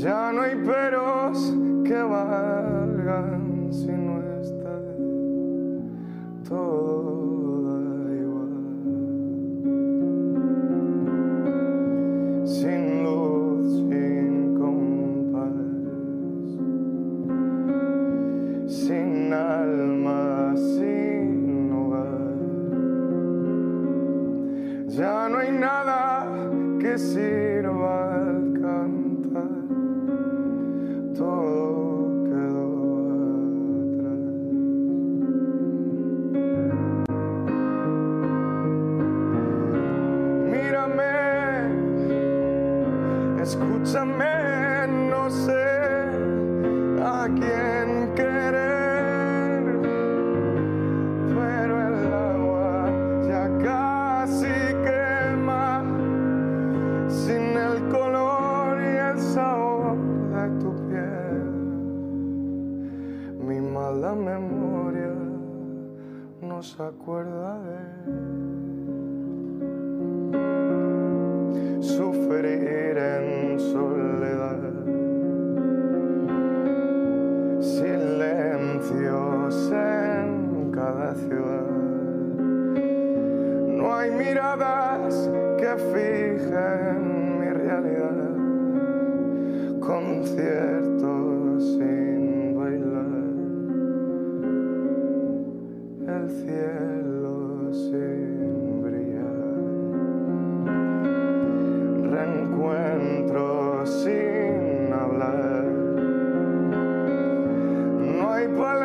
Ya no hay peros que valgan si no está todo da igual. Sin luz, sin compás, sin alma, sin hogar. Ya no hay nada que sirva escúchame, no sé a quién querer, pero el agua ya casi quema sin el color y el sabor de tu piel. Mi mala memoria no se acuerda de silencios en cada ciudad. No hay miradas que fijen mi realidad, conciertos sin bailar. El cielo Bye.